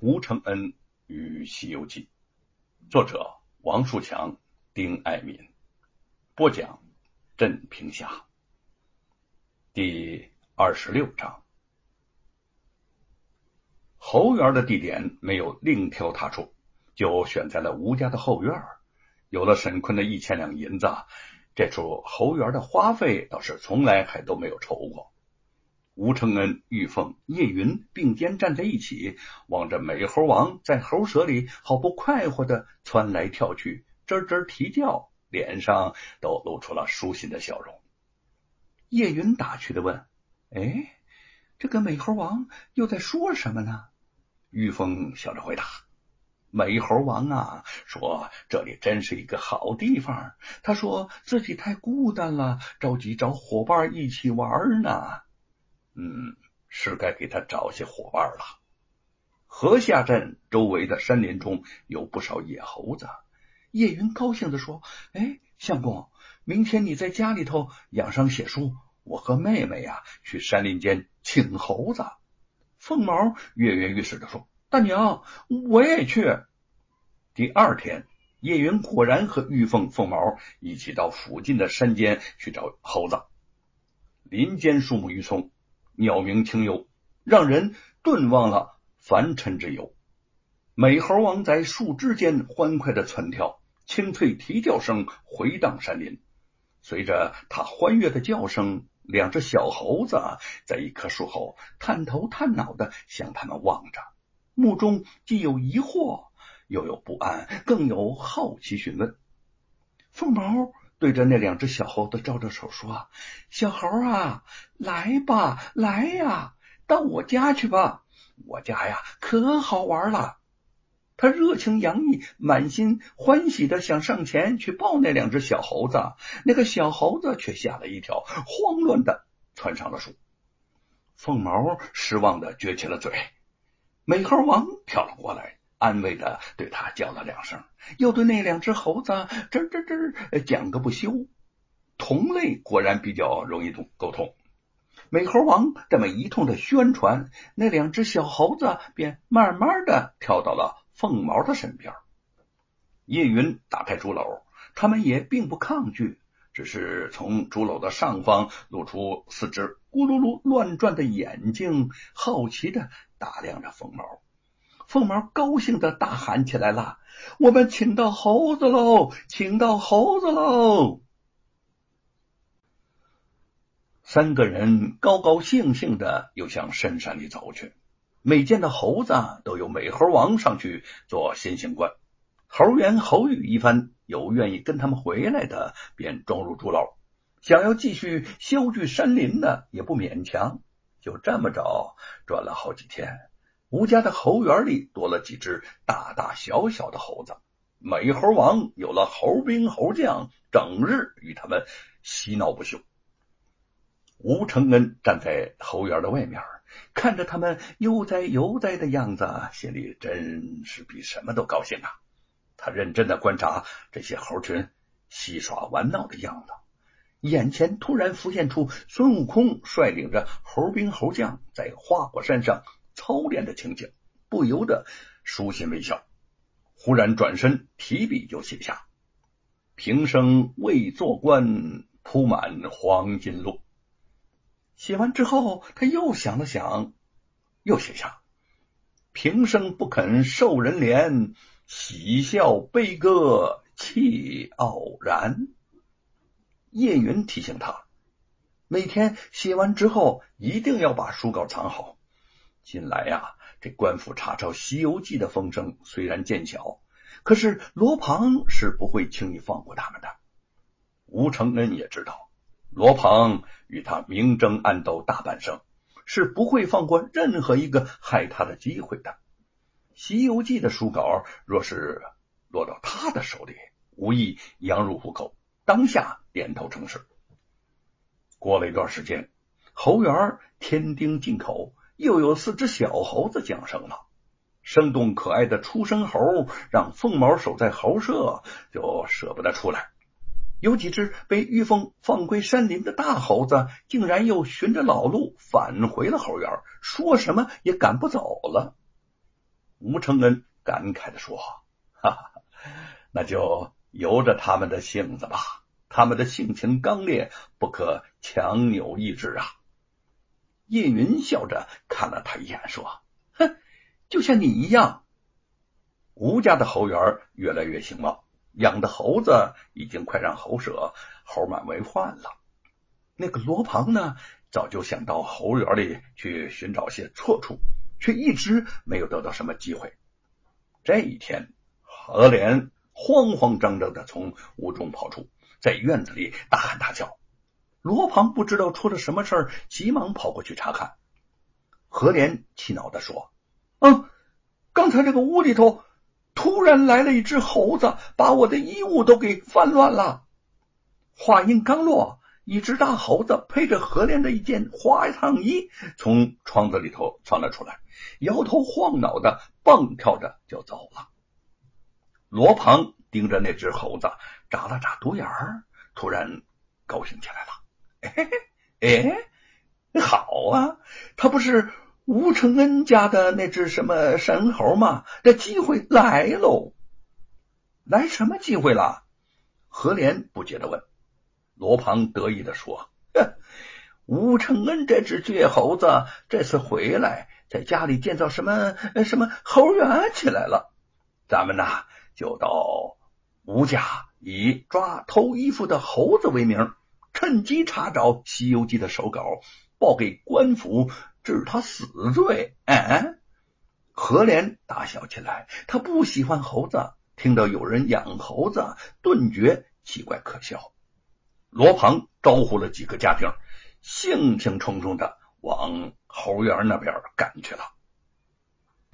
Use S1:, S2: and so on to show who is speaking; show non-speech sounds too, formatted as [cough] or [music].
S1: 吴承恩与《西游记》，作者王树强、丁爱民，播讲镇平侠，第二十六章。侯园的地点没有另挑他处，就选在了吴家的后院。有了沈坤的一千两银子，这处侯园的花费倒是从来还都没有愁过。吴承恩、玉凤、叶云并肩站在一起，望着美猴王在猴舍里好不快活的窜来跳去，吱吱啼叫，脸上都露出了舒心的笑容。叶云打趣的问：“哎，这个美猴王又在说什么呢？”玉凤笑着回答：“美猴王啊，说这里真是一个好地方。他说自己太孤单了，着急找伙伴一起玩呢。”嗯，是该给他找些伙伴了。河下镇周围的山林中有不少野猴子。叶云高兴的说：“哎，相公，明天你在家里头养伤写书，我和妹妹呀去山林间请猴子。”凤毛跃跃欲试的说：“大娘，我也去。”第二天，叶云果然和玉凤、凤毛一起到附近的山间去找猴子。林间树木郁葱。鸟鸣清幽，让人顿忘了凡尘之忧。美猴王在树枝间欢快的窜跳，清脆啼叫声回荡山林。随着他欢悦的叫声，两只小猴子在一棵树后探头探脑的向他们望着，目中既有疑惑，又有不安，更有好奇询问。凤毛。对着那两只小猴子招着手说：“小猴啊，来吧，来呀，到我家去吧，我家呀可好玩了。”他热情洋溢，满心欢喜的想上前去抱那两只小猴子，那个小猴子却吓了一跳，慌乱的窜上了树。凤毛失望的撅起了嘴，美猴王跳了过来。安慰的对他叫了两声，又对那两只猴子吱吱吱讲个不休。同类果然比较容易通沟通。美猴王这么一通的宣传，那两只小猴子便慢慢的跳到了凤毛的身边。叶云打开竹篓，他们也并不抗拒，只是从竹篓的上方露出四只咕噜噜乱转的眼睛，好奇的打量着凤毛。凤毛高兴的大喊起来了：“我们请到猴子喽，请到猴子喽！”三个人高高兴兴的又向深山里走去。每见到猴子，都有美猴王上去做先行官。猴言猴语一番，有愿意跟他们回来的，便装入竹篓；想要继续修具山林的，也不勉强。就这么着，转了好几天。吴家的猴园里多了几只大大小小的猴子，美猴王有了猴兵猴将，整日与他们嬉闹不休。吴承恩站在猴园的外面，看着他们悠哉悠哉的样子，心里真是比什么都高兴啊！他认真的观察这些猴群戏耍玩闹的样子，眼前突然浮现出孙悟空率领着猴兵猴将在花果山上。操练的情景，不由得舒心微笑。忽然转身提笔就写下：“平生未做官，铺满黄金路。”写完之后，他又想了想，又写下：“平生不肯受人怜，喜笑悲歌气傲然。”叶云提醒他，每天写完之后，一定要把书稿藏好。近来呀，这官府查抄《西游记》的风声虽然渐小，可是罗庞是不会轻易放过他们的。吴承恩也知道，罗庞与他明争暗斗大半生，是不会放过任何一个害他的机会的。《西游记》的书稿若是落到他的手里，无疑羊入虎口，当下点头称是。过了一段时间，侯元添丁进口。又有四只小猴子降生了，生动可爱的出生猴让凤毛守在猴舍就舍不得出来。有几只被玉凤放归山林的大猴子，竟然又循着老路返回了猴园，说什么也赶不走了。吴承恩感慨的说：“哈哈，那就由着他们的性子吧，他们的性情刚烈，不可强扭意志啊。”叶云笑着看了他一眼，说：“哼，就像你一样。”吴家的猴园越来越兴旺，养的猴子已经快让猴舍猴满为患了。那个罗庞呢，早就想到猴园里去寻找些错处，却一直没有得到什么机会。这一天，何莲慌慌张张的从屋中跑出，在院子里大喊大叫。罗庞不知道出了什么事儿，急忙跑过去查看。何莲气恼的说：“嗯，刚才这个屋里头。”突然来了一只猴子，把我的衣物都给翻乱了。话音刚落，一只大猴子配着何莲的一件花上衣从窗子里头窜了出来，摇头晃脑的蹦跳着就走了。罗庞盯着那只猴子，眨了眨独眼儿，突然高兴起来。哎 [laughs] 哎，好啊，他不是。吴承恩家的那只什么神猴吗，这机会来喽！来什么机会了？何莲不解的问。罗庞得意的说：“哼 [laughs] 吴承恩这只倔猴子这次回来，在家里建造什么什么猴园起来了。咱们呐，就到吴家，以抓偷衣服的猴子为名，趁机查找《西游记》的手稿，报给官府。”治他死罪？哎，何莲大笑起来。他不喜欢猴子，听到有人养猴子，顿觉奇怪可笑。罗鹏招呼了几个家丁，兴兴冲冲的往猴园那边赶去了。